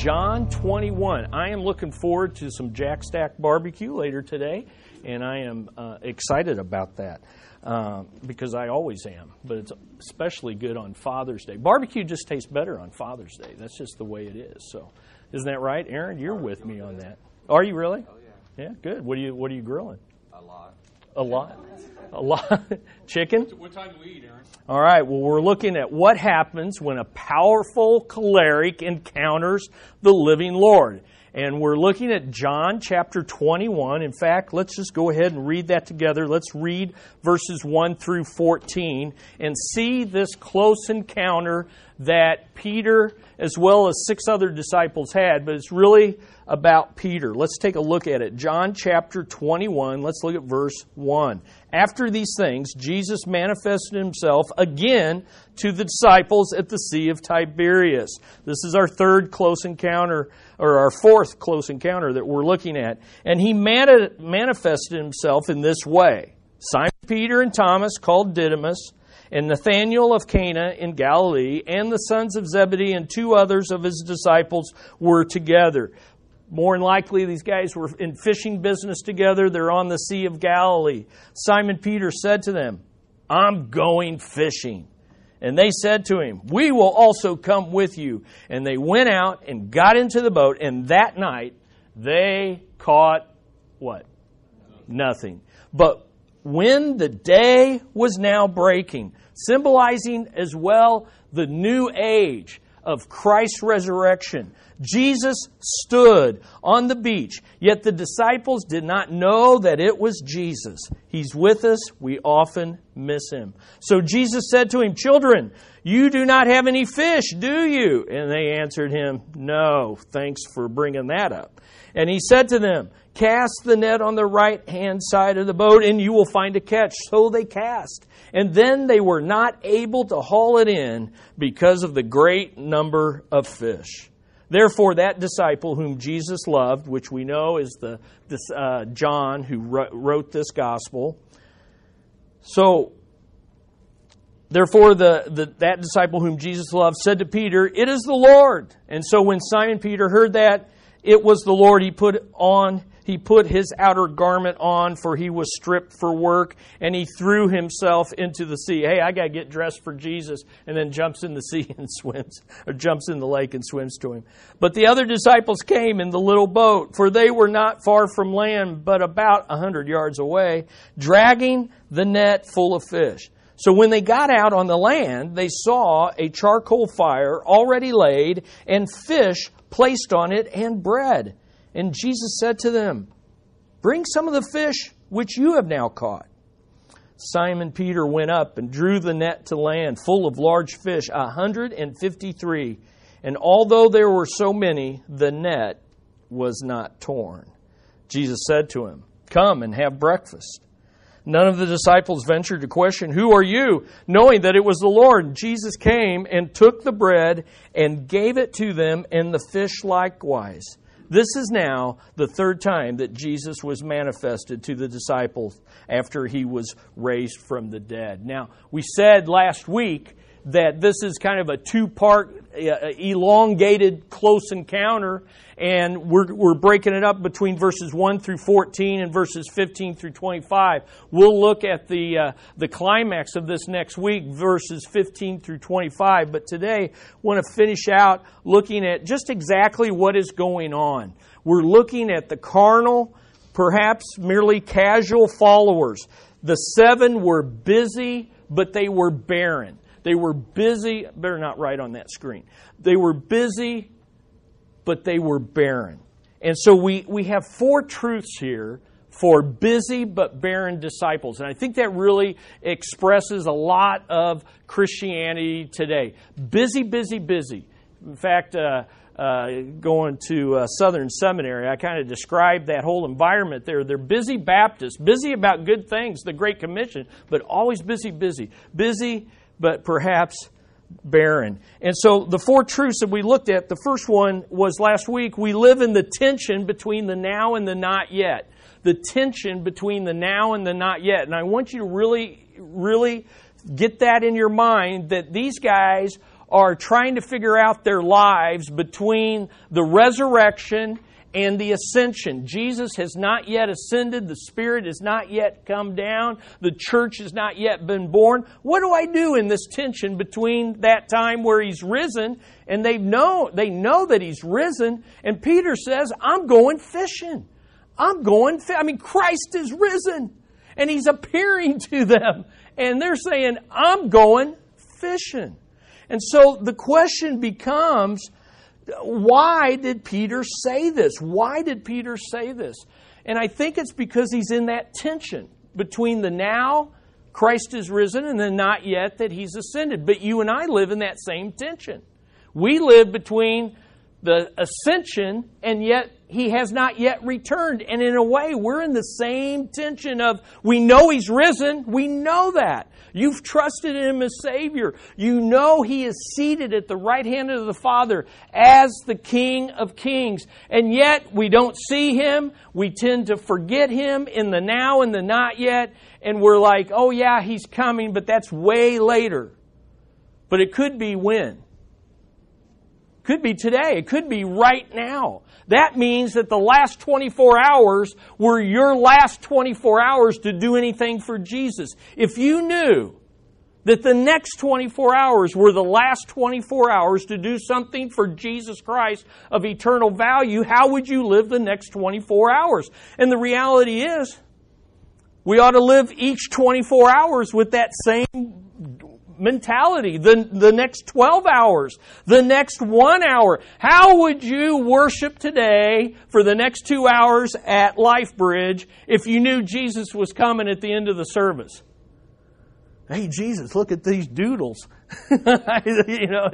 John 21. I am looking forward to some Jack Stack barbecue later today, and I am uh, excited about that uh, because I always am. But it's especially good on Father's Day. Barbecue just tastes better on Father's Day. That's just the way it is. So, isn't that right, Aaron? You're with me on that. Are you really? Oh yeah, Yeah, good. What are you What are you grilling? a lot. A lot. A lot. Chicken. What time do we eat, Aaron? All right, well, we're looking at what happens when a powerful choleric encounters the living Lord. And we're looking at John chapter 21. In fact, let's just go ahead and read that together. Let's read verses 1 through 14 and see this close encounter that Peter, as well as six other disciples, had. But it's really about Peter. Let's take a look at it. John chapter 21, let's look at verse 1. After these things, Jesus manifested himself again to the disciples at the Sea of Tiberias. This is our third close encounter, or our fourth close encounter that we're looking at. And he mani- manifested himself in this way Simon Peter and Thomas, called Didymus, and Nathanael of Cana in Galilee, and the sons of Zebedee and two others of his disciples were together. More than likely, these guys were in fishing business together. They're on the Sea of Galilee. Simon Peter said to them, I'm going fishing. And they said to him, We will also come with you. And they went out and got into the boat, and that night they caught what? Nothing. But when the day was now breaking, symbolizing as well the new age of Christ's resurrection, Jesus stood on the beach, yet the disciples did not know that it was Jesus. He's with us. We often miss him. So Jesus said to him, Children, you do not have any fish, do you? And they answered him, No. Thanks for bringing that up. And he said to them, Cast the net on the right hand side of the boat, and you will find a catch. So they cast. And then they were not able to haul it in because of the great number of fish. Therefore, that disciple whom Jesus loved, which we know is the this, uh, John who wrote this gospel. So, therefore, the, the, that disciple whom Jesus loved said to Peter, "It is the Lord." And so, when Simon Peter heard that it was the Lord, he put on he put his outer garment on, for he was stripped for work, and he threw himself into the sea. Hey, I got to get dressed for Jesus, and then jumps in the sea and swims, or jumps in the lake and swims to him. But the other disciples came in the little boat, for they were not far from land, but about a hundred yards away, dragging the net full of fish. So when they got out on the land, they saw a charcoal fire already laid, and fish placed on it, and bread. And Jesus said to them, Bring some of the fish which you have now caught. Simon Peter went up and drew the net to land full of large fish, a hundred and fifty three. And although there were so many, the net was not torn. Jesus said to him, Come and have breakfast. None of the disciples ventured to question, Who are you? knowing that it was the Lord. Jesus came and took the bread and gave it to them, and the fish likewise. This is now the third time that Jesus was manifested to the disciples after he was raised from the dead. Now, we said last week that this is kind of a two part, uh, elongated, close encounter, and we're, we're breaking it up between verses 1 through 14 and verses 15 through 25. We'll look at the, uh, the climax of this next week, verses 15 through 25, but today I want to finish out looking at just exactly what is going on. We're looking at the carnal, perhaps merely casual followers. The seven were busy, but they were barren. They were busy, better not write on that screen. They were busy, but they were barren. And so we, we have four truths here for busy but barren disciples. And I think that really expresses a lot of Christianity today. Busy, busy, busy. In fact, uh, uh, going to uh, Southern Seminary, I kind of described that whole environment there. They're busy Baptists, busy about good things, the Great Commission, but always busy, busy. Busy, but perhaps barren. And so the four truths that we looked at, the first one was last week we live in the tension between the now and the not yet. The tension between the now and the not yet. And I want you to really, really get that in your mind that these guys are trying to figure out their lives between the resurrection and the ascension. Jesus has not yet ascended. The Spirit has not yet come down. The church has not yet been born. What do I do in this tension between that time where He's risen and they know, they know that He's risen and Peter says, I'm going fishing. I'm going, I mean, Christ is risen and He's appearing to them and they're saying, I'm going fishing. And so the question becomes, why did Peter say this? Why did Peter say this? And I think it's because he's in that tension between the now, Christ is risen, and the not yet that he's ascended. But you and I live in that same tension. We live between the ascension and yet he has not yet returned. And in a way, we're in the same tension of we know he's risen, we know that. You've trusted him as Savior. You know he is seated at the right hand of the Father as the King of Kings. And yet we don't see him. We tend to forget him in the now and the not yet. And we're like, oh yeah, he's coming, but that's way later. But it could be when? Could be today. It could be right now. That means that the last 24 hours were your last 24 hours to do anything for Jesus. If you knew that the next 24 hours were the last 24 hours to do something for Jesus Christ of eternal value, how would you live the next 24 hours? And the reality is, we ought to live each 24 hours with that same mentality, the, the next 12 hours, the next one hour. How would you worship today for the next two hours at Life Bridge if you knew Jesus was coming at the end of the service? Hey, Jesus, look at these doodles. you know,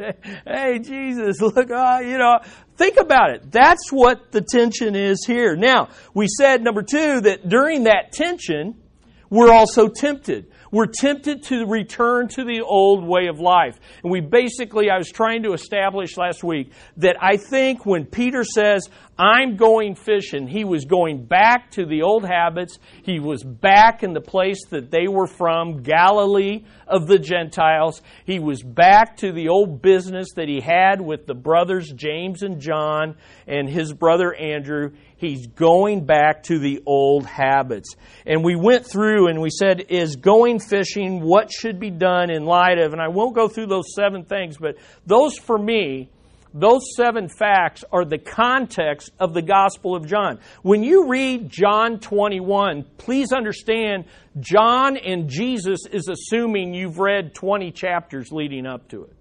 hey, Jesus, look, uh, you know, think about it. That's what the tension is here. Now, we said, number two, that during that tension, we're also tempted. We're tempted to return to the old way of life. And we basically, I was trying to establish last week that I think when Peter says, I'm going fishing. He was going back to the old habits. He was back in the place that they were from, Galilee of the Gentiles. He was back to the old business that he had with the brothers James and John and his brother Andrew. He's going back to the old habits. And we went through and we said, is going fishing what should be done in light of, and I won't go through those seven things, but those for me those seven facts are the context of the Gospel of John. When you read John 21, please understand John and Jesus is assuming you've read 20 chapters leading up to it.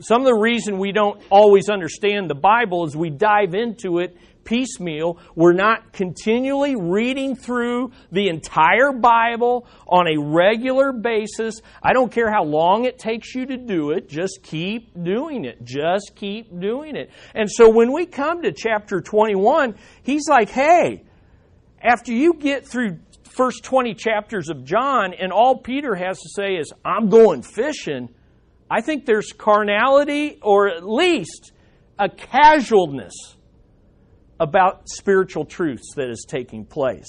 Some of the reason we don't always understand the Bible is we dive into it piecemeal. We're not continually reading through the entire Bible on a regular basis. I don't care how long it takes you to do it, just keep doing it. Just keep doing it. And so when we come to chapter 21, he's like, hey, after you get through first 20 chapters of John and all Peter has to say is, I'm going fishing, I think there's carnality or at least a casualness about spiritual truths that is taking place.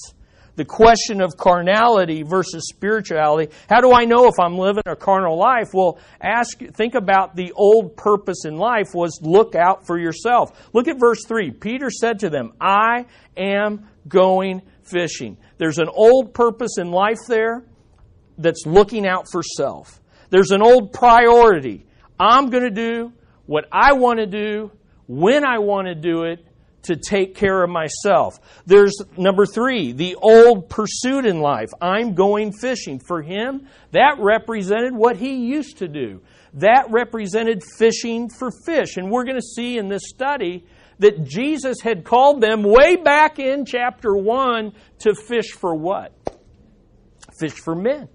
The question of carnality versus spirituality. How do I know if I'm living a carnal life? Well, ask, think about the old purpose in life was look out for yourself. Look at verse 3. Peter said to them, I am going fishing. There's an old purpose in life there that's looking out for self. There's an old priority. I'm going to do what I want to do when I want to do it to take care of myself. There's number three, the old pursuit in life. I'm going fishing. For him, that represented what he used to do. That represented fishing for fish. And we're going to see in this study that Jesus had called them way back in chapter 1 to fish for what? Fish for men.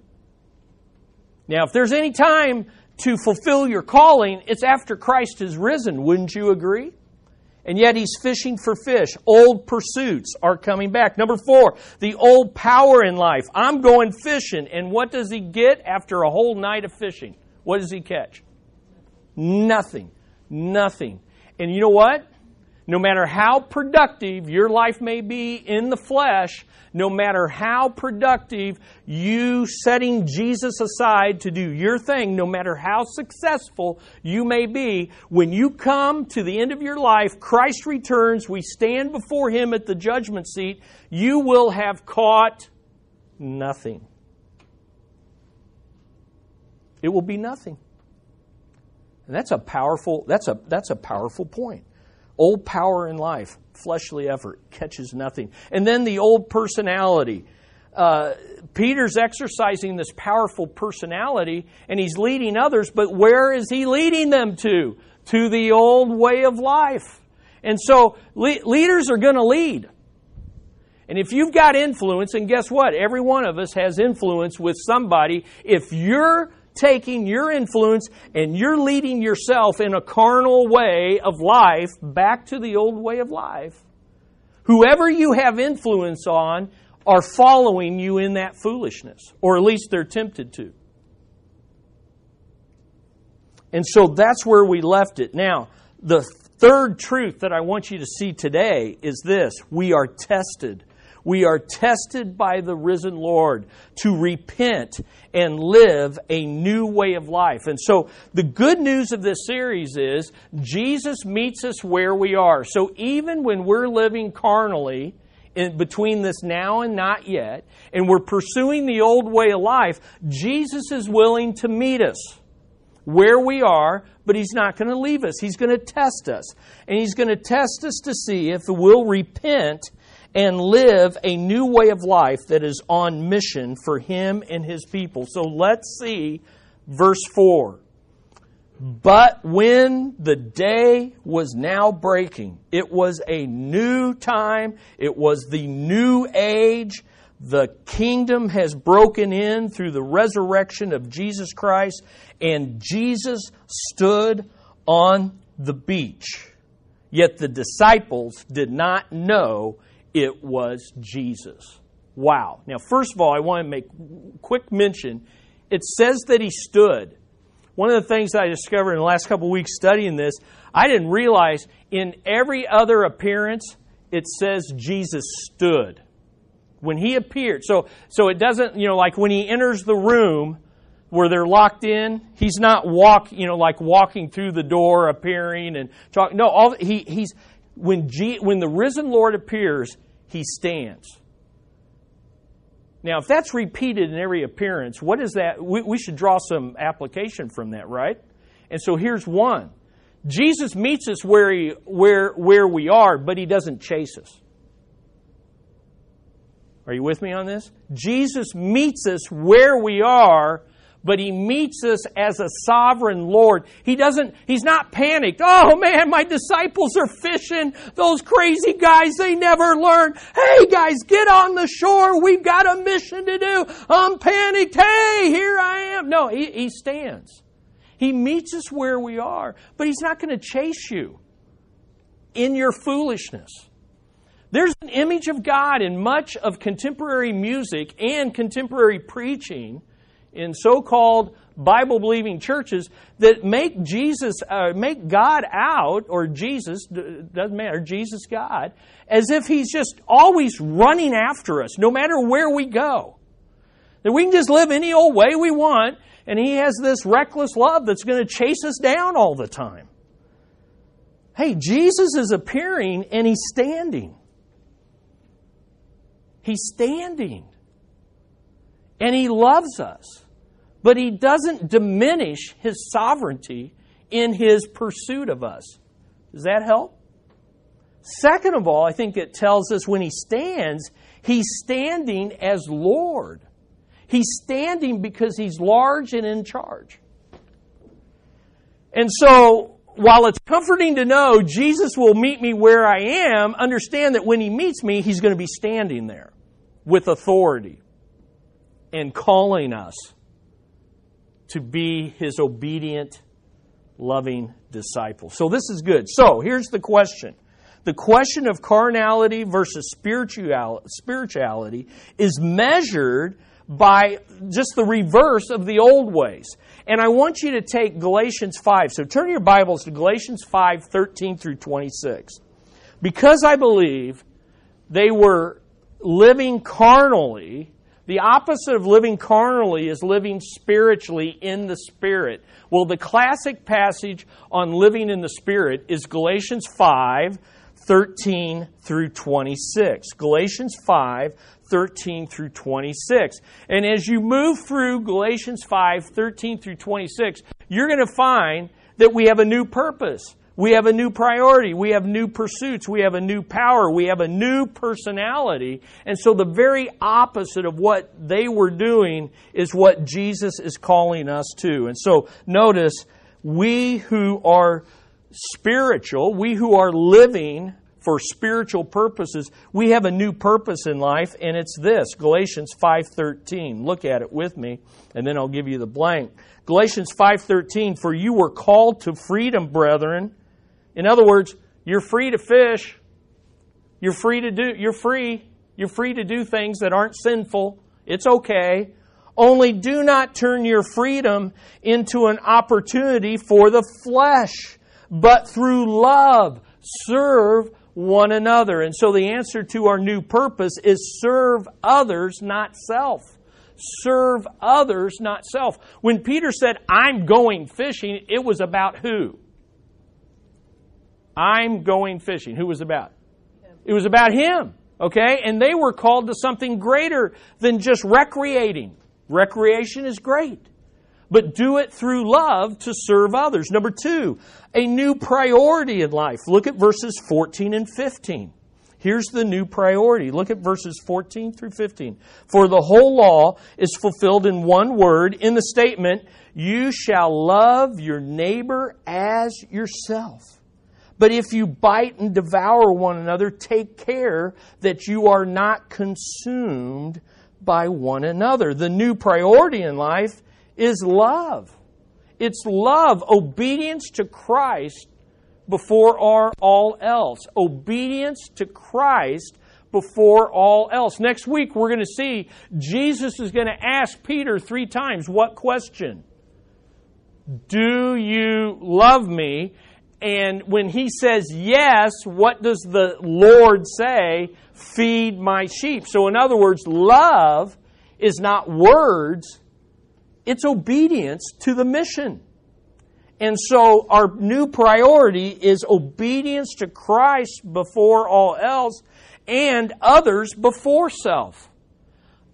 Now, if there's any time to fulfill your calling, it's after Christ has risen. Wouldn't you agree? And yet he's fishing for fish. Old pursuits are coming back. Number four, the old power in life. I'm going fishing. And what does he get after a whole night of fishing? What does he catch? Nothing. Nothing. And you know what? no matter how productive your life may be in the flesh, no matter how productive you setting Jesus aside to do your thing, no matter how successful you may be, when you come to the end of your life, Christ returns, we stand before Him at the judgment seat, you will have caught nothing. It will be nothing. And that's a powerful, that's a, that's a powerful point. Old power in life, fleshly effort, catches nothing. And then the old personality. Uh, Peter's exercising this powerful personality and he's leading others, but where is he leading them to? To the old way of life. And so le- leaders are going to lead. And if you've got influence, and guess what? Every one of us has influence with somebody. If you're taking your influence and you're leading yourself in a carnal way of life back to the old way of life. Whoever you have influence on are following you in that foolishness, or at least they're tempted to. And so that's where we left it. Now, the third truth that I want you to see today is this we are tested we are tested by the risen Lord to repent and live a new way of life. And so the good news of this series is Jesus meets us where we are. So even when we're living carnally, in between this now and not yet, and we're pursuing the old way of life, Jesus is willing to meet us where we are, but He's not going to leave us. He's going to test us. And He's going to test us to see if we'll repent and live a new way of life that is on mission for him and his people. So let's see verse 4. But when the day was now breaking, it was a new time, it was the new age. The kingdom has broken in through the resurrection of Jesus Christ, and Jesus stood on the beach. Yet the disciples did not know it was Jesus. Wow. Now, first of all, I want to make quick mention. It says that he stood. One of the things that I discovered in the last couple weeks studying this, I didn't realize in every other appearance, it says Jesus stood. When he appeared. So, so it doesn't, you know, like when he enters the room where they're locked in, he's not walk, you know, like walking through the door, appearing and talking. No, all, he, he's, when, G, when the risen Lord appears, he stands. Now, if that's repeated in every appearance, what is that? We, we should draw some application from that, right? And so here's one. Jesus meets us where, he, where, where we are, but he doesn't chase us. Are you with me on this? Jesus meets us where we are, but he meets us as a sovereign Lord. He doesn't, he's not panicked. Oh man, my disciples are fishing. Those crazy guys, they never learn. Hey guys, get on the shore. We've got a mission to do. I'm panicked. Hey, here I am. No, he, he stands. He meets us where we are, but he's not going to chase you in your foolishness. There's an image of God in much of contemporary music and contemporary preaching in so-called Bible believing churches that make Jesus, uh, make God out, or Jesus, doesn't matter, Jesus God, as if He's just always running after us, no matter where we go. That we can just live any old way we want, and He has this reckless love that's going to chase us down all the time. Hey, Jesus is appearing and He's standing. He's standing. And He loves us but he doesn't diminish his sovereignty in his pursuit of us. Does that help? Second of all, I think it tells us when he stands, he's standing as Lord. He's standing because he's large and in charge. And so, while it's comforting to know Jesus will meet me where I am, understand that when he meets me, he's going to be standing there with authority and calling us to be his obedient, loving disciple. So this is good. So here's the question. The question of carnality versus spirituality is measured by just the reverse of the old ways. And I want you to take Galatians 5. So turn your Bibles to Galatians 5, 13 through 26. because I believe they were living carnally, the opposite of living carnally is living spiritually in the Spirit. Well, the classic passage on living in the Spirit is Galatians 5 13 through 26. Galatians 5 13 through 26. And as you move through Galatians 5 13 through 26, you're going to find that we have a new purpose. We have a new priority. We have new pursuits. We have a new power. We have a new personality. And so the very opposite of what they were doing is what Jesus is calling us to. And so notice, we who are spiritual, we who are living for spiritual purposes, we have a new purpose in life and it's this, Galatians 5:13. Look at it with me and then I'll give you the blank. Galatians 5:13 for you were called to freedom, brethren. In other words, you're free to fish. You're free to do you're free. You're free to do things that aren't sinful. It's okay. Only do not turn your freedom into an opportunity for the flesh, but through love serve one another. And so the answer to our new purpose is serve others, not self. Serve others, not self. When Peter said, I'm going fishing, it was about who? I'm going fishing. Who was about? It was about him. Okay? And they were called to something greater than just recreating. Recreation is great but do it through love to serve others. Number two, a new priority in life. Look at verses 14 and 15. Here's the new priority. Look at verses 14 through 15. For the whole law is fulfilled in one word in the statement, You shall love your neighbor as yourself. But if you bite and devour one another, take care that you are not consumed by one another. The new priority in life is love. It's love, obedience to Christ before all else. Obedience to Christ before all else. Next week, we're going to see Jesus is going to ask Peter three times what question? Do you love me? And when he says yes, what does the Lord say? Feed my sheep. So, in other words, love is not words, it's obedience to the mission. And so our new priority is obedience to Christ before all else and others before self.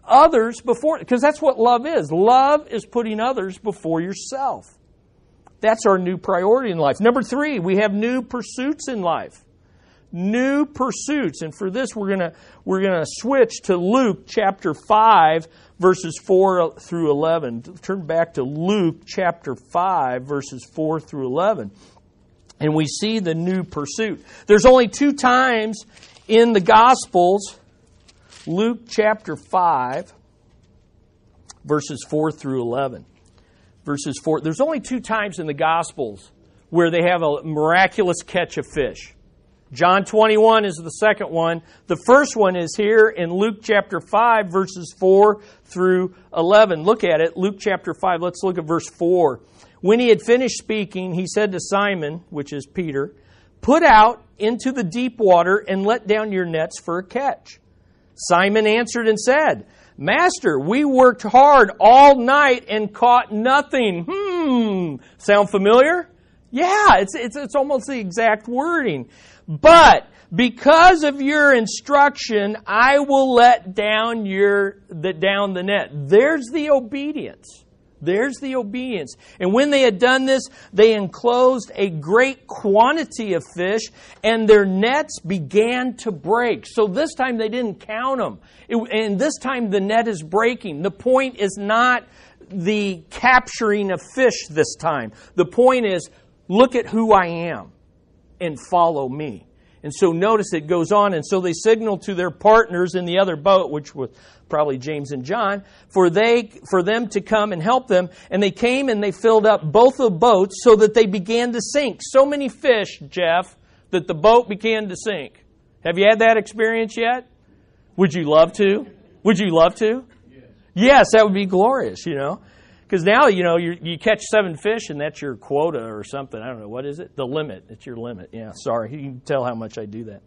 Others before, because that's what love is. Love is putting others before yourself. That's our new priority in life. Number three, we have new pursuits in life. New pursuits. And for this, we're going to, we're to switch to Luke chapter 5, verses 4 through 11. Turn back to Luke chapter 5, verses 4 through 11. And we see the new pursuit. There's only two times in the Gospels, Luke chapter 5, verses 4 through 11. Verses 4. There's only two times in the Gospels where they have a miraculous catch of fish. John 21 is the second one. The first one is here in Luke chapter 5, verses 4 through 11. Look at it. Luke chapter 5. Let's look at verse 4. When he had finished speaking, he said to Simon, which is Peter, Put out into the deep water and let down your nets for a catch. Simon answered and said, Master, we worked hard all night and caught nothing. Hmm. Sound familiar? Yeah, it's, it's, it's almost the exact wording. But because of your instruction, I will let down your the down the net. There's the obedience. There's the obedience. And when they had done this, they enclosed a great quantity of fish, and their nets began to break. So this time they didn't count them. It, and this time the net is breaking. The point is not the capturing of fish this time. The point is, look at who I am and follow me. And so notice it goes on, and so they signal to their partners in the other boat, which was probably James and John, for they for them to come and help them. And they came and they filled up both the boats so that they began to sink. So many fish, Jeff, that the boat began to sink. Have you had that experience yet? Would you love to? Would you love to? Yes, that would be glorious, you know. Because now, you know, you catch seven fish and that's your quota or something. I don't know. What is it? The limit. It's your limit. Yeah, sorry. You can tell how much I do that.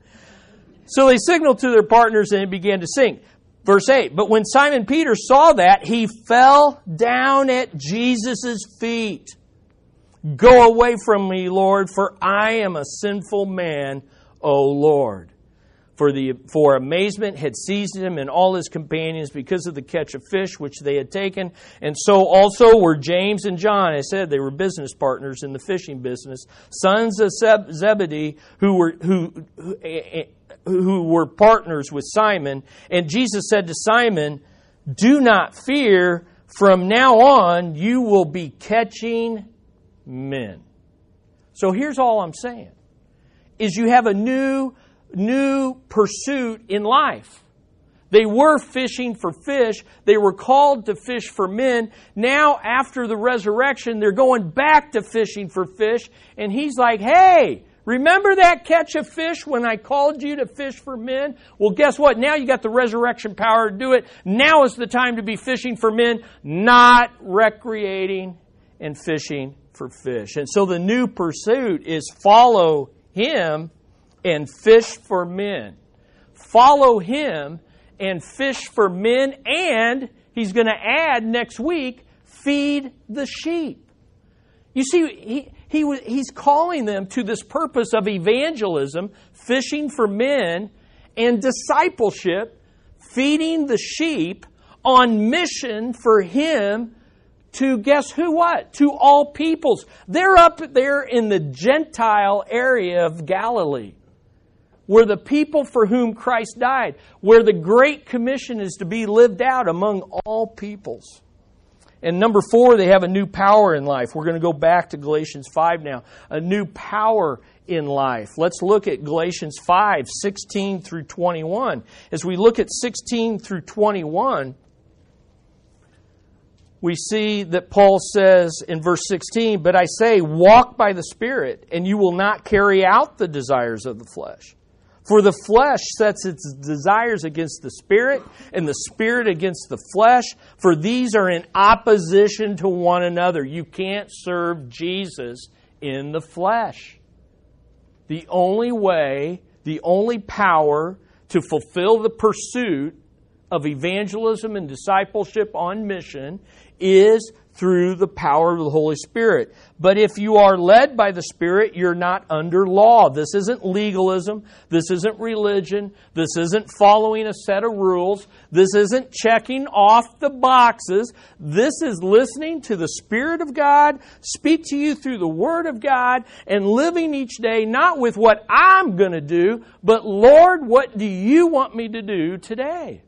So they signaled to their partners and it began to sink. Verse 8, but when Simon Peter saw that, he fell down at Jesus' feet. Go away from me, Lord, for I am a sinful man, O Lord for, the, for amazement had seized him and all his companions because of the catch of fish which they had taken. And so also were James and John. I said they were business partners in the fishing business, sons of Zebedee, who were, who, who, who were partners with Simon. And Jesus said to Simon, Do not fear, from now on you will be catching men. So here's all I'm saying is you have a new new pursuit in life. They were fishing for fish. They were called to fish for men. Now, after the resurrection, they're going back to fishing for fish. And he's like, hey, remember that catch of fish when I called you to fish for men? Well, guess what? Now you got the resurrection power to do it. Now is the time to be fishing for men, not recreating and fishing for fish. And so the new pursuit is follow him and fish for men. Follow him and fish for men, and he's going to add next week, feed the sheep. You see, he, he, he's calling them to this purpose of evangelism, fishing for men, and discipleship, feeding the sheep on mission for him to guess who what? To all peoples. They're up there in the Gentile area of Galilee where the people for whom Christ died, where the Great Commission is to be lived out among all peoples. And number four, they have a new power in life. We're going to go back to Galatians 5 now. A new power in life. Let's look at Galatians 5, 16 through 21. As we look at 16 through 21, we see that Paul says in verse 16, But I say, walk by the Spirit, and you will not carry out the desires of the flesh. For the flesh sets its desires against the spirit, and the spirit against the flesh, for these are in opposition to one another. You can't serve Jesus in the flesh. The only way, the only power to fulfill the pursuit of evangelism and discipleship on mission is through the power of the Holy Spirit. But if you are led by the Spirit, you're not under law. This isn't legalism. This isn't religion. This isn't following a set of rules. This isn't checking off the boxes. This is listening to the Spirit of God speak to you through the Word of God and living each day not with what I'm going to do, but Lord, what do you want me to do today?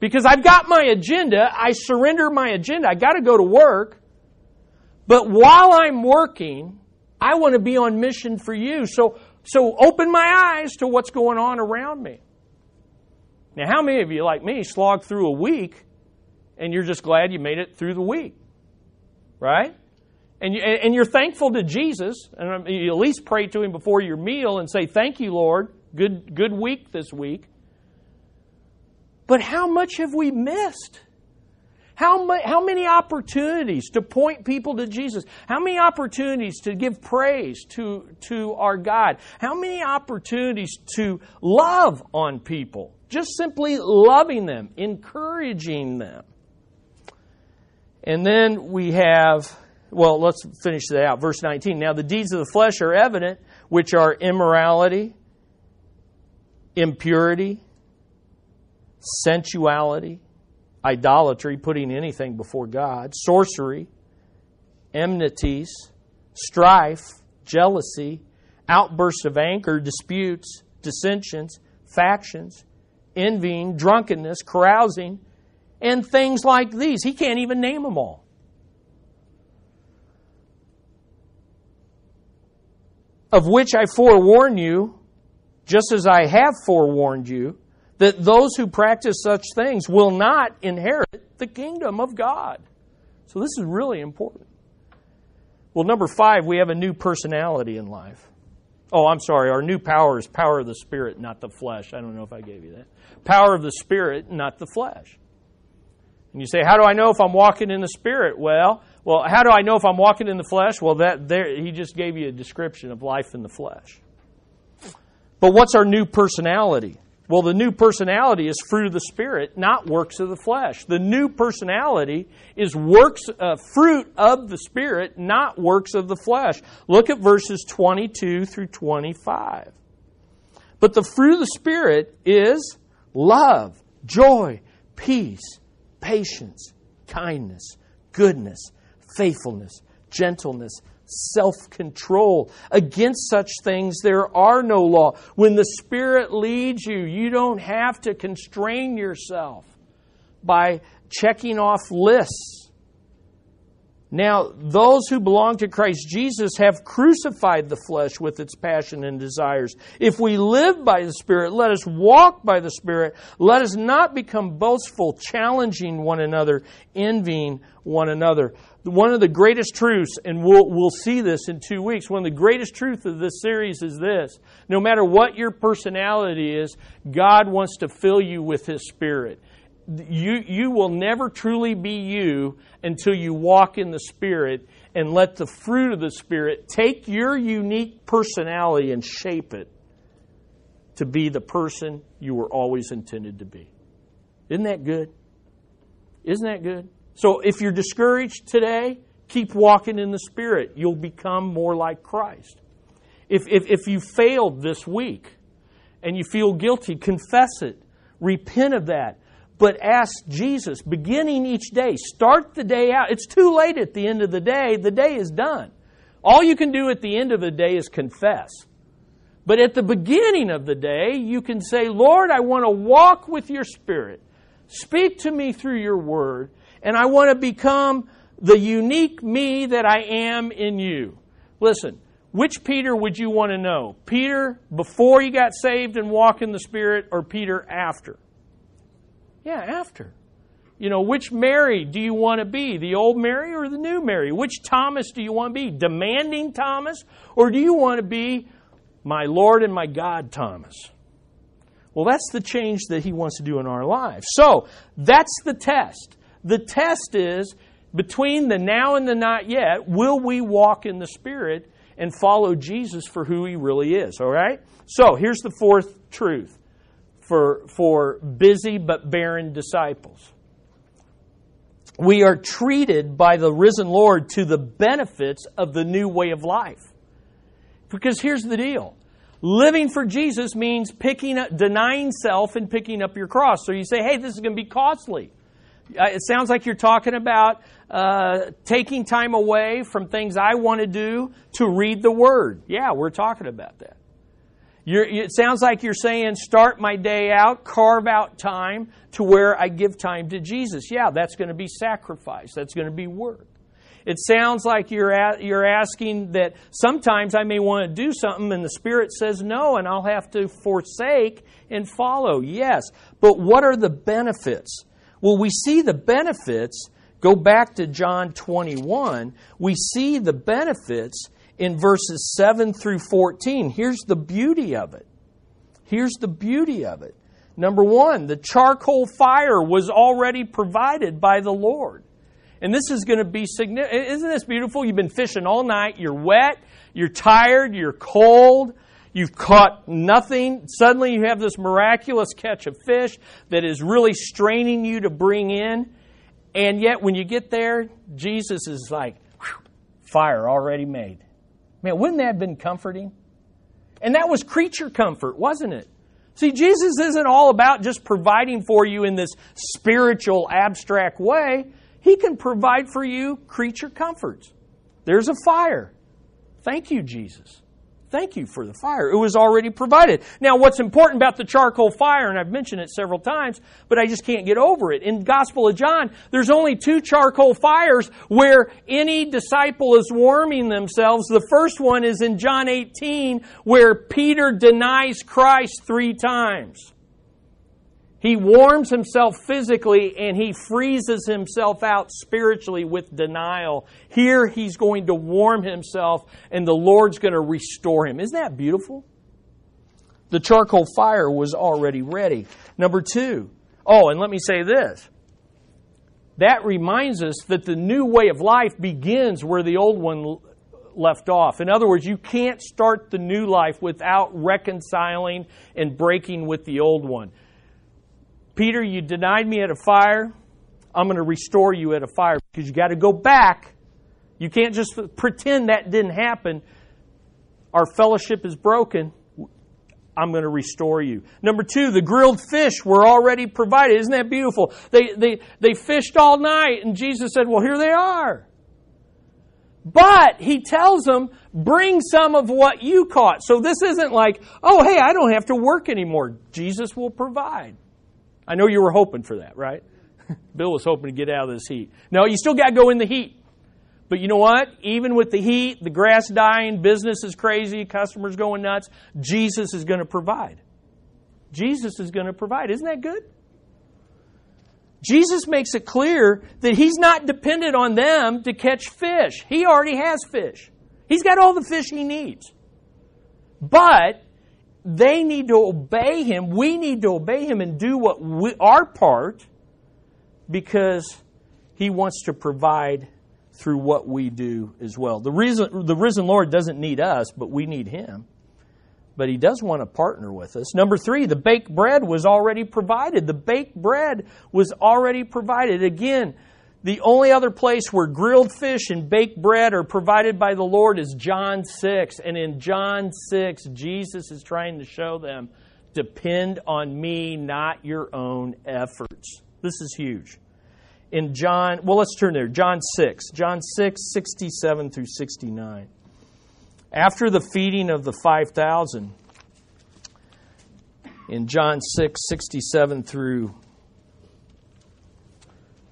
Because I've got my agenda, I surrender my agenda, I got to go to work. But while I'm working, I want to be on mission for you. So, so open my eyes to what's going on around me. Now, how many of you, like me, slog through a week and you're just glad you made it through the week? Right? And, you, and you're thankful to Jesus, and um, you at least pray to Him before your meal and say, Thank you, Lord. Good, good week this week. But how much have we missed? How, how many opportunities to point people to Jesus? How many opportunities to give praise to, to our God? How many opportunities to love on people? Just simply loving them, encouraging them. And then we have, well, let's finish that out. Verse 19. Now the deeds of the flesh are evident, which are immorality, impurity, sensuality, idolatry, putting anything before God, sorcery, enmities, strife, jealousy, outbursts of anger, disputes, dissensions, factions, envying, drunkenness, carousing, and things like these. He can't even name them all. Of which I forewarn you, just as I have forewarned you, that those who practice such things will not inherit the kingdom of God. So this is really important. Well, number five, we have a new personality in life. Oh, I'm sorry. Our new power is power of the Spirit, not the flesh. I don't know if I gave you that. Power of the Spirit, not the flesh. And you say, how do I know if I'm walking in the Spirit? Well, well, how do I know if I'm walking in the flesh? Well, that there he just gave you a description of life in the flesh. But what's our new personality? Well, the new personality is fruit of the Spirit, not works of the flesh. The new personality is works, uh, fruit of the Spirit, not works of the flesh. Look at verses 22 through 25. But the fruit of the Spirit is love, joy, peace, patience, kindness, goodness, faithfulness, gentleness, self control. Against such things there are no law. When the Spirit leads you, you don't have to constrain yourself by checking off lists. Now, those who belong to Christ Jesus have crucified the flesh with its passion and desires. If we live by the Spirit, let us walk by the Spirit. Let us not become boastful, challenging one another, envying one another. One of the greatest truths, and we'll, we'll see this in two weeks, one of the greatest truths of this series is this. No matter what your personality is, God wants to fill you with His Spirit you, you will never truly be you until you walk in the Spirit and let the fruit of the Spirit take your unique personality and shape it to be the person you were always intended to be. Isn't that good? Isn't that good? So if you're discouraged today, keep walking in the Spirit. You'll become more like Christ. If, if, if you failed this week and you feel guilty, confess it. Repent of that but ask Jesus, beginning each day, start the day out. It's too late at the end of the day. The day is done. All you can do at the end of the day is confess. But at the beginning of the day, you can say, Lord, I want to walk with your Spirit. Speak to me through your word, and I want to become the unique me that I am in you. Listen, which Peter would you want to know? Peter before he got saved and walk in the Spirit, or Peter after? Yeah, after. You know, which Mary do you want to be? The old Mary or the new Mary? Which Thomas do you want to be? Demanding Thomas? Or do you want to be my Lord and my God Thomas? Well, that's the change that he wants to do in our lives. So, that's the test. The test is between the now and the not yet, will we walk in the Spirit and follow Jesus for who he really is? All right? So, here's the fourth truth for, for busy but barren disciples. We are treated by the risen Lord to the benefits of the new way of life. Because here's the deal. Living for Jesus means picking up, denying self and picking up your cross. So you say, hey, this is going to be costly. It sounds like you're talking about uh, taking time away from things I want to do to read the Word. Yeah, we're talking about that. You're, it sounds like you're saying, start my day out, carve out time to where I give time to Jesus. Yeah, that's going to be sacrifice. That's going to be work. It sounds like you're, you're asking that sometimes I may want to do something and the Spirit says no, and I'll have to forsake and follow. Yes, but what are the benefits? Well, we see the benefits. Go back to John 21. We see the benefits in verses 7 through 14. Here's the beauty of it. Here's the beauty of it. Number one, the charcoal fire was already provided by the Lord. And this is going to be significant. Isn't this beautiful? You've been fishing all night, you're wet, you're tired, you're cold, you've caught nothing. Suddenly you have this miraculous catch of fish that is really straining you to bring in. And yet when you get there, Jesus is like, fire already made. Man, wouldn't that have been comforting? And that was creature comfort, wasn't it? See, Jesus isn't all about just providing for you in this spiritual, abstract way. He can provide for you creature comforts. There's a fire. Thank you, Jesus. Thank you for the fire. It was already provided. Now, what's important about the charcoal fire, and I've mentioned it several times, but I just can't get over it. In Gospel of John, there's only two charcoal fires where any disciple is warming themselves. The first one is in John 18, where Peter denies Christ three times. He warms himself physically and he freezes himself out spiritually with denial. Here he's going to warm himself and the Lord's going to restore him. Isn't that beautiful? The charcoal fire was already ready. Number two, oh, and let me say this that reminds us that the new way of life begins where the old one left off. In other words, you can't start the new life without reconciling and breaking with the old one. Peter, you denied me at a fire. I'm going to restore you at a fire because you got to go back. You can't just pretend that didn't happen. Our fellowship is broken. I'm going to restore you. Number two, the grilled fish were already provided. Isn't that beautiful? They, they, they fished all night, and Jesus said, Well, here they are. But he tells them, bring some of what you caught. So this isn't like, oh, hey, I don't have to work anymore. Jesus will provide. I know you were hoping for that, right? Bill was hoping to get out of this heat. No, you still got to go in the heat. But you know what? Even with the heat, the grass dying, business is crazy, customers going nuts, Jesus is going to provide. Jesus is going to provide. Isn't that good? Jesus makes it clear that he's not dependent on them to catch fish. He already has fish. He's got all the fish he needs. But they need to obey him. We need to obey him and do what we, our part because he wants to provide through what we do as well. The reason the risen Lord doesn't need us, but we need him but he does want to partner with us. Number three, the baked bread was already provided. The baked bread was already provided. Again, the only other place where grilled fish and baked bread are provided by the Lord is John 6. And in John 6, Jesus is trying to show them depend on me, not your own efforts. This is huge. In John, well, let's turn there. John 6. John 6, 67 through 69. After the feeding of the 5,000, in John 6, 67 through,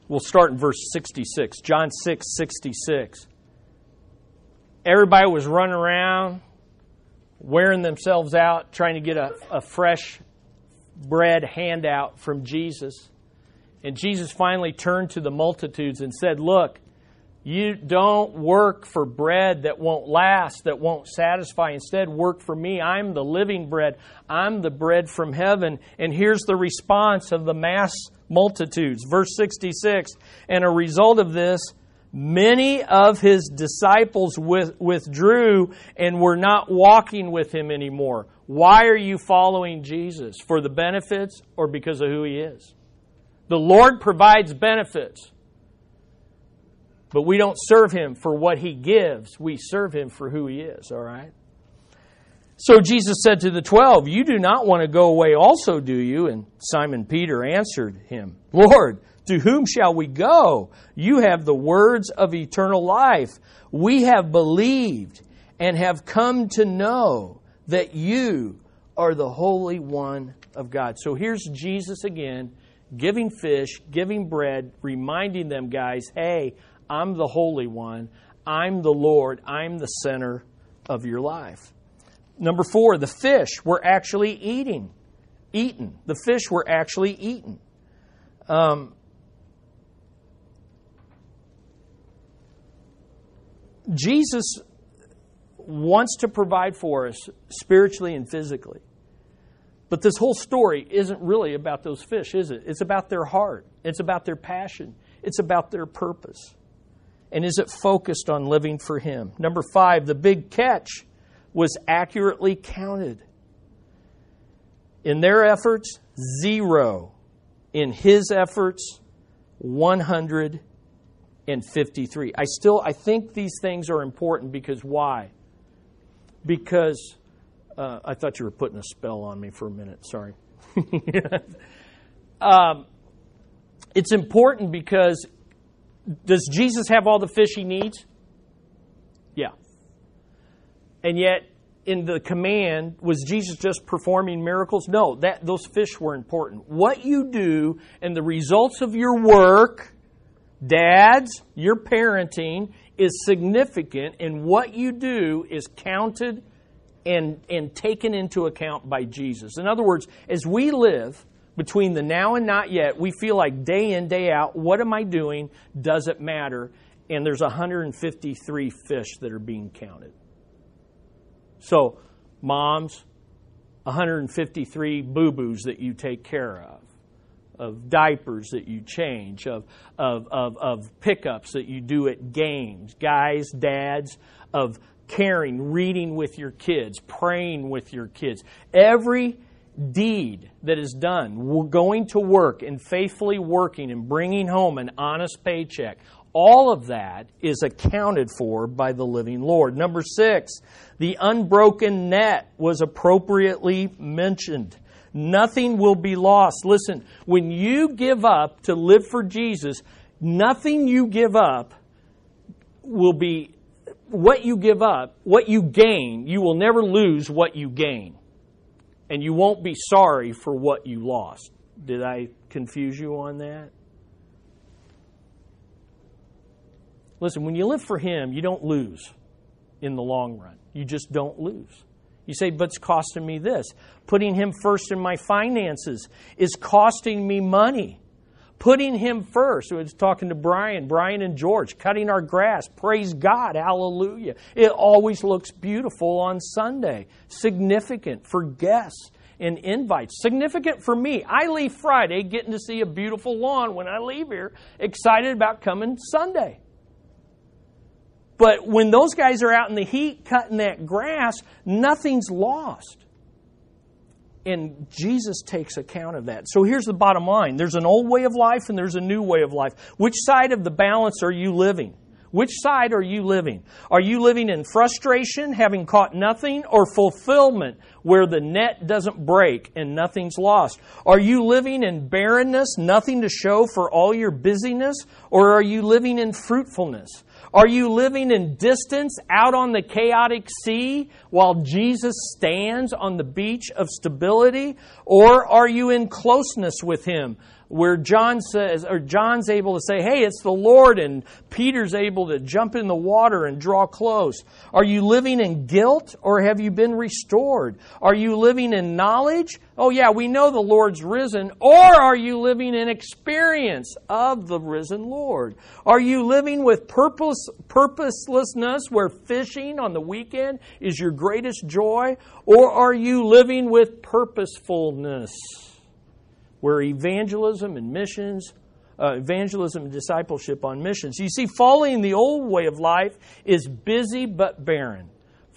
we'll start in verse 66. John 6, 66. Everybody was running around, wearing themselves out, trying to get a, a fresh bread handout from Jesus. And Jesus finally turned to the multitudes and said, Look, you don't work for bread that won't last, that won't satisfy. Instead, work for me. I'm the living bread. I'm the bread from heaven. And here's the response of the mass multitudes. Verse 66 And a result of this, many of his disciples withdrew and were not walking with him anymore. Why are you following Jesus? For the benefits or because of who he is? The Lord provides benefits. But we don't serve him for what he gives. We serve him for who he is, all right? So Jesus said to the twelve, You do not want to go away also, do you? And Simon Peter answered him, Lord, to whom shall we go? You have the words of eternal life. We have believed and have come to know that you are the Holy One of God. So here's Jesus again, giving fish, giving bread, reminding them, guys, hey, I'm the Holy One. I'm the Lord. I'm the center of your life. Number four, the fish were actually eating, eaten. The fish were actually eaten. Um, Jesus wants to provide for us spiritually and physically. But this whole story isn't really about those fish, is it? It's about their heart, it's about their passion, it's about their purpose. And is it focused on living for Him? Number five, the big catch was accurately counted. In their efforts, zero. In His efforts, 153. I still, I think these things are important because why? Because uh, I thought you were putting a spell on me for a minute. Sorry. um, it's important because does Jesus have all the fish he needs? And yet, in the command, was Jesus just performing miracles? No, that those fish were important. What you do and the results of your work, dads, your parenting, is significant, and what you do is counted and, and taken into account by Jesus. In other words, as we live, between the now and not yet, we feel like day in, day out, what am I doing? Does it matter? And there's 153 fish that are being counted. So, moms, 153 boo boos that you take care of. of diapers that you change, of, of, of, of pickups that you do at games, guys, dads, of caring, reading with your kids, praying with your kids. Every deed that is done, going to work and faithfully working and bringing home an honest paycheck, all of that is accounted for by the living Lord. Number six, the unbroken net was appropriately mentioned. Nothing will be lost. Listen, when you give up to live for Jesus, nothing you give up will be what you give up, what you gain, you will never lose what you gain. And you won't be sorry for what you lost. Did I confuse you on that? Listen, when you live for Him, you don't lose in the long run. You just don't lose. You say, but it's costing me this. Putting Him first in my finances is costing me money. Putting Him first. I was talking to Brian, Brian and George, cutting our grass. Praise God. Hallelujah. It always looks beautiful on Sunday. Significant for guests and invites. Significant for me. I leave Friday getting to see a beautiful lawn when I leave here, excited about coming Sunday. But when those guys are out in the heat cutting that grass, nothing's lost. And Jesus takes account of that. So here's the bottom line there's an old way of life and there's a new way of life. Which side of the balance are you living? Which side are you living? Are you living in frustration, having caught nothing, or fulfillment, where the net doesn't break and nothing's lost? Are you living in barrenness, nothing to show for all your busyness, or are you living in fruitfulness? Are you living in distance out on the chaotic sea while Jesus stands on the beach of stability? Or are you in closeness with Him? Where John says, or John's able to say, hey, it's the Lord, and Peter's able to jump in the water and draw close. Are you living in guilt or have you been restored? Are you living in knowledge? Oh, yeah, we know the Lord's risen. Or are you living in experience of the risen Lord? Are you living with purpose, purposelessness where fishing on the weekend is your greatest joy? Or are you living with purposefulness? Where evangelism and missions, uh, evangelism and discipleship on missions. You see, following the old way of life is busy but barren.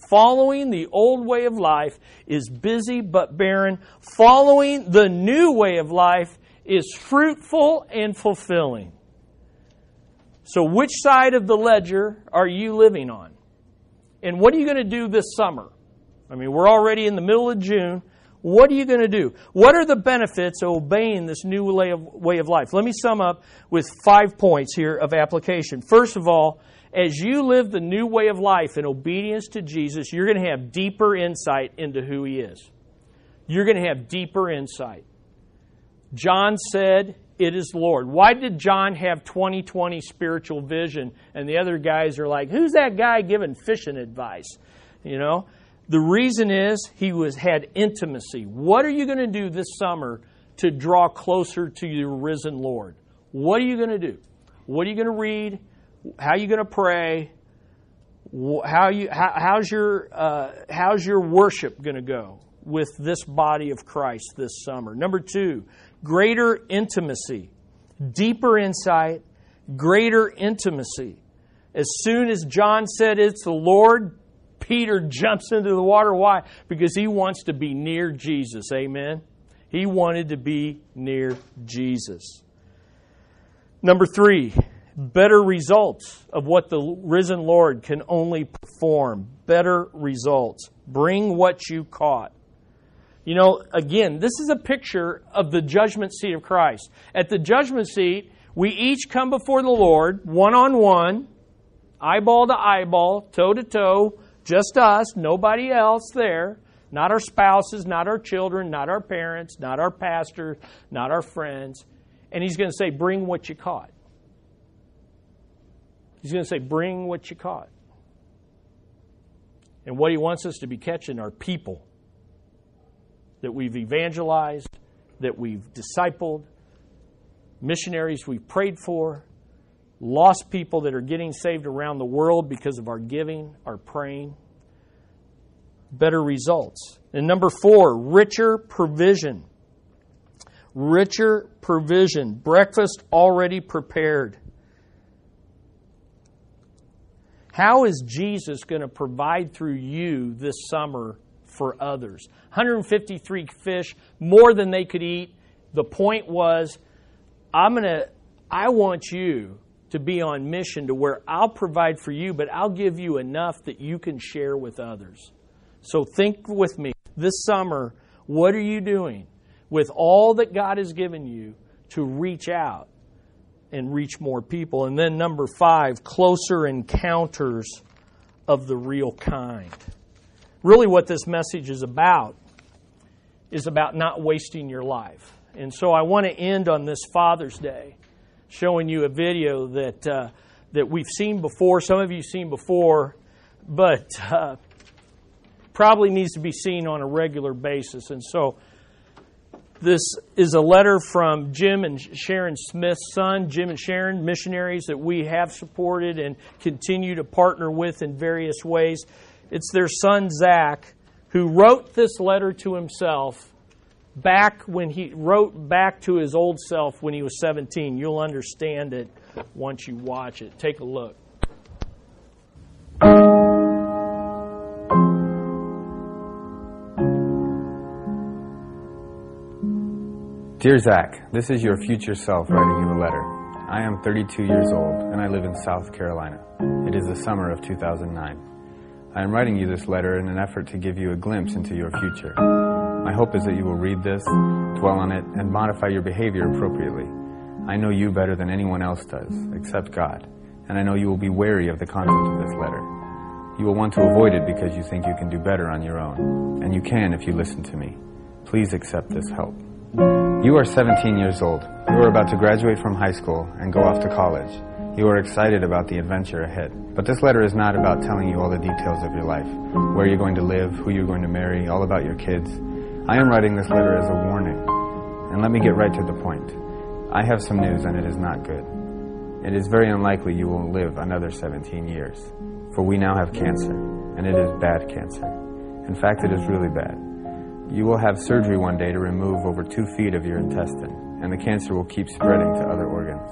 Following the old way of life is busy but barren. Following the new way of life is fruitful and fulfilling. So, which side of the ledger are you living on? And what are you going to do this summer? I mean, we're already in the middle of June. What are you going to do? What are the benefits of obeying this new way of, way of life? Let me sum up with five points here of application. First of all, as you live the new way of life in obedience to Jesus, you're going to have deeper insight into who He is. You're going to have deeper insight. John said, It is Lord. Why did John have 2020 spiritual vision and the other guys are like, Who's that guy giving fishing advice? You know? The reason is he was had intimacy. What are you going to do this summer to draw closer to your risen Lord? What are you going to do? What are you going to read? How are you going to pray? How you how, how's your uh, how's your worship going to go with this body of Christ this summer? Number two, greater intimacy, deeper insight, greater intimacy. As soon as John said it's the Lord, Peter jumps into the water. Why? Because he wants to be near Jesus. Amen. He wanted to be near Jesus. Number three, better results of what the risen Lord can only perform. Better results. Bring what you caught. You know, again, this is a picture of the judgment seat of Christ. At the judgment seat, we each come before the Lord, one on one, eyeball to eyeball, toe to toe, just us, nobody else there. Not our spouses, not our children, not our parents, not our pastor, not our friends. And he's going to say, Bring what you caught. He's going to say, Bring what you caught. And what he wants us to be catching are people that we've evangelized, that we've discipled, missionaries we've prayed for, lost people that are getting saved around the world because of our giving, our praying, better results. And number four, richer provision. richer provision, breakfast already prepared. How is Jesus going to provide through you this summer for others? 153 fish, more than they could eat. The point was, I'm going to, I want you to be on mission to where I'll provide for you, but I'll give you enough that you can share with others. So think with me. This summer, what are you doing with all that God has given you to reach out and reach more people? And then, number five, closer encounters of the real kind. Really, what this message is about is about not wasting your life. And so, I want to end on this Father's Day showing you a video that uh, that we've seen before. Some of you seen before, but uh, probably needs to be seen on a regular basis. And so, this is a letter from Jim and Sharon Smith's son, Jim and Sharon, missionaries that we have supported and continue to partner with in various ways. It's their son, Zach, who wrote this letter to himself back when he wrote back to his old self when he was 17. You'll understand it once you watch it. Take a look. Dear Zach, this is your future self writing you a letter. I am 32 years old and I live in South Carolina. It is the summer of 2009. I am writing you this letter in an effort to give you a glimpse into your future. My hope is that you will read this, dwell on it, and modify your behavior appropriately. I know you better than anyone else does, except God, and I know you will be wary of the content of this letter. You will want to avoid it because you think you can do better on your own, and you can if you listen to me. Please accept this help. You are 17 years old. You are about to graduate from high school and go off to college. You are excited about the adventure ahead. But this letter is not about telling you all the details of your life, where you're going to live, who you're going to marry, all about your kids. I am writing this letter as a warning. And let me get right to the point. I have some news and it is not good. It is very unlikely you will live another 17 years. For we now have cancer, and it is bad cancer. In fact, it is really bad. You will have surgery one day to remove over two feet of your intestine, and the cancer will keep spreading to other organs.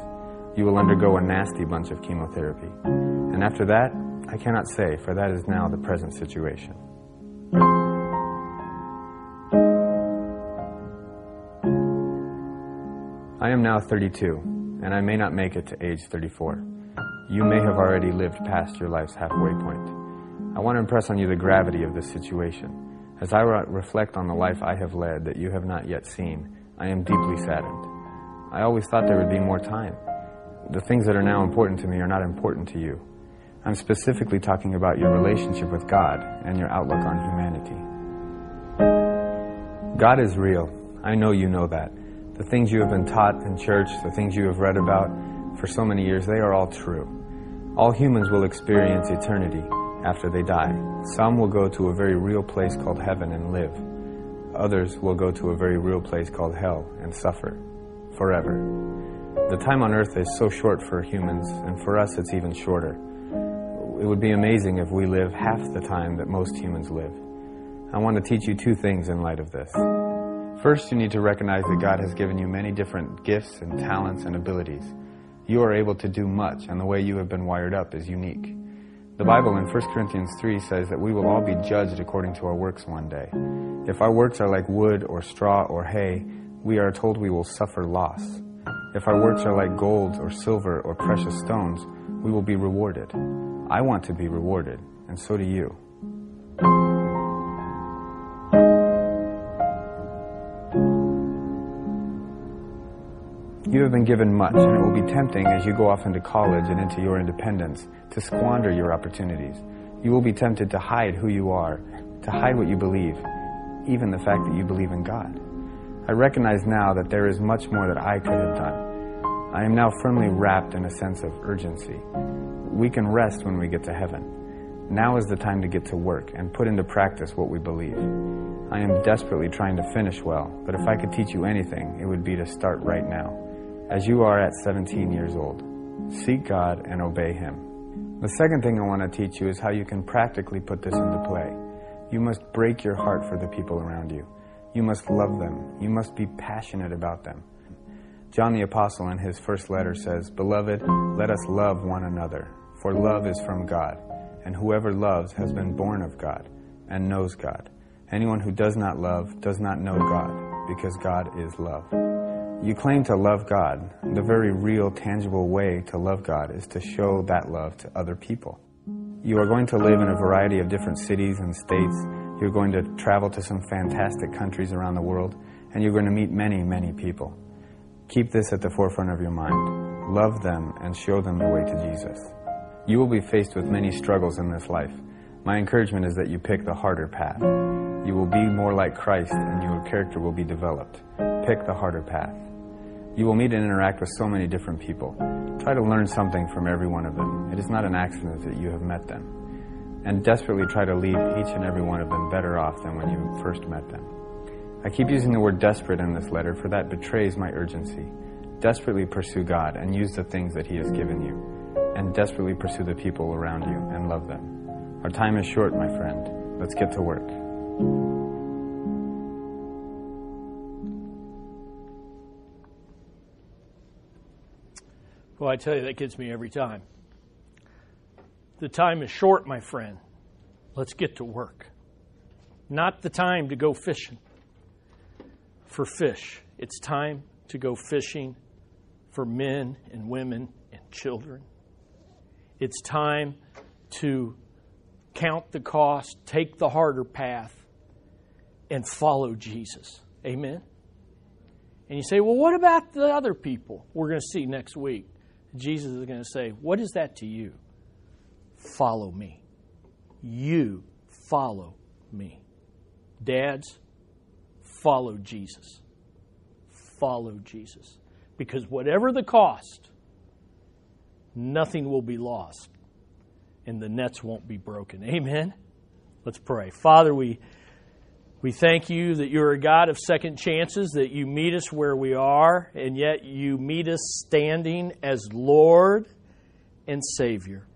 You will undergo a nasty bunch of chemotherapy. And after that, I cannot say, for that is now the present situation. I am now 32, and I may not make it to age 34. You may have already lived past your life's halfway point. I want to impress on you the gravity of this situation. As I reflect on the life I have led that you have not yet seen, I am deeply saddened. I always thought there would be more time. The things that are now important to me are not important to you. I'm specifically talking about your relationship with God and your outlook on humanity. God is real. I know you know that. The things you have been taught in church, the things you have read about for so many years, they are all true. All humans will experience eternity after they die. Some will go to a very real place called heaven and live. Others will go to a very real place called hell and suffer forever. The time on earth is so short for humans, and for us it's even shorter. It would be amazing if we live half the time that most humans live. I want to teach you two things in light of this. First, you need to recognize that God has given you many different gifts and talents and abilities. You are able to do much, and the way you have been wired up is unique. The Bible in 1 Corinthians 3 says that we will all be judged according to our works one day. If our works are like wood or straw or hay, we are told we will suffer loss. If our works are like gold or silver or precious stones, we will be rewarded. I want to be rewarded, and so do you. You have been given much, and it will be tempting as you go off into college and into your independence to squander your opportunities. You will be tempted to hide who you are, to hide what you believe, even the fact that you believe in God. I recognize now that there is much more that I could have done. I am now firmly wrapped in a sense of urgency. We can rest when we get to heaven. Now is the time to get to work and put into practice what we believe. I am desperately trying to finish well, but if I could teach you anything, it would be to start right now as you are at 17 years old. Seek God and obey Him. The second thing I want to teach you is how you can practically put this into play. You must break your heart for the people around you. You must love them. You must be passionate about them. John the Apostle in his first letter says, Beloved, let us love one another, for love is from God, and whoever loves has been born of God and knows God. Anyone who does not love does not know God, because God is love. You claim to love God. The very real, tangible way to love God is to show that love to other people. You are going to live in a variety of different cities and states. You're going to travel to some fantastic countries around the world, and you're going to meet many, many people. Keep this at the forefront of your mind. Love them and show them the way to Jesus. You will be faced with many struggles in this life. My encouragement is that you pick the harder path. You will be more like Christ and your character will be developed. Pick the harder path. You will meet and interact with so many different people. Try to learn something from every one of them. It is not an accident that you have met them. And desperately try to leave each and every one of them better off than when you first met them. I keep using the word desperate in this letter, for that betrays my urgency. Desperately pursue God and use the things that He has given you. And desperately pursue the people around you and love them. Our time is short, my friend. Let's get to work. I tell you, that gets me every time. The time is short, my friend. Let's get to work. Not the time to go fishing for fish. It's time to go fishing for men and women and children. It's time to count the cost, take the harder path, and follow Jesus. Amen? And you say, well, what about the other people we're going to see next week? Jesus is going to say, what is that to you? Follow me. You follow me. Dads, follow Jesus. Follow Jesus. Because whatever the cost, nothing will be lost and the nets won't be broken. Amen? Let's pray. Father, we, we thank you that you're a God of second chances, that you meet us where we are, and yet you meet us standing as Lord and Savior.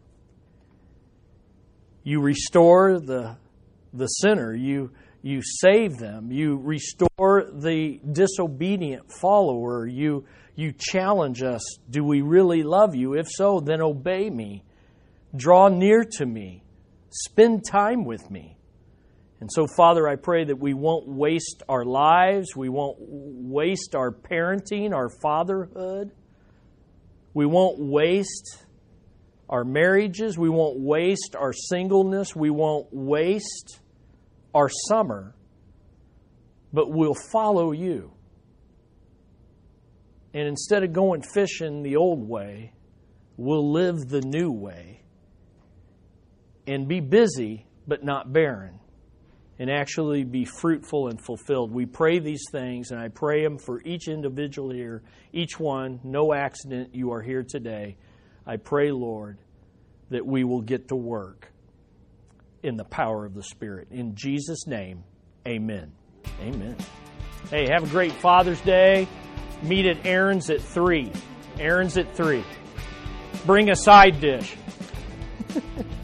You restore the, the sinner. You, you save them. You restore the disobedient follower. You, you challenge us Do we really love you? If so, then obey me. Draw near to me. Spend time with me. And so, Father, I pray that we won't waste our lives. We won't waste our parenting, our fatherhood. We won't waste our marriages. We won't waste our singleness. We won't waste our summer, but we'll follow you. And instead of going fishing the old way, we'll live the new way and be busy but not barren and actually be fruitful and fulfilled. We pray these things, and I pray them for each individual here, each one, no accident, you are here today. I pray, Lord, that we will get to work in the power of the Spirit. In Jesus' name, amen. Amen. Hey, have a great Father's Day. Meet at Aaron's at 3. Aaron's at 3. Bring a side dish.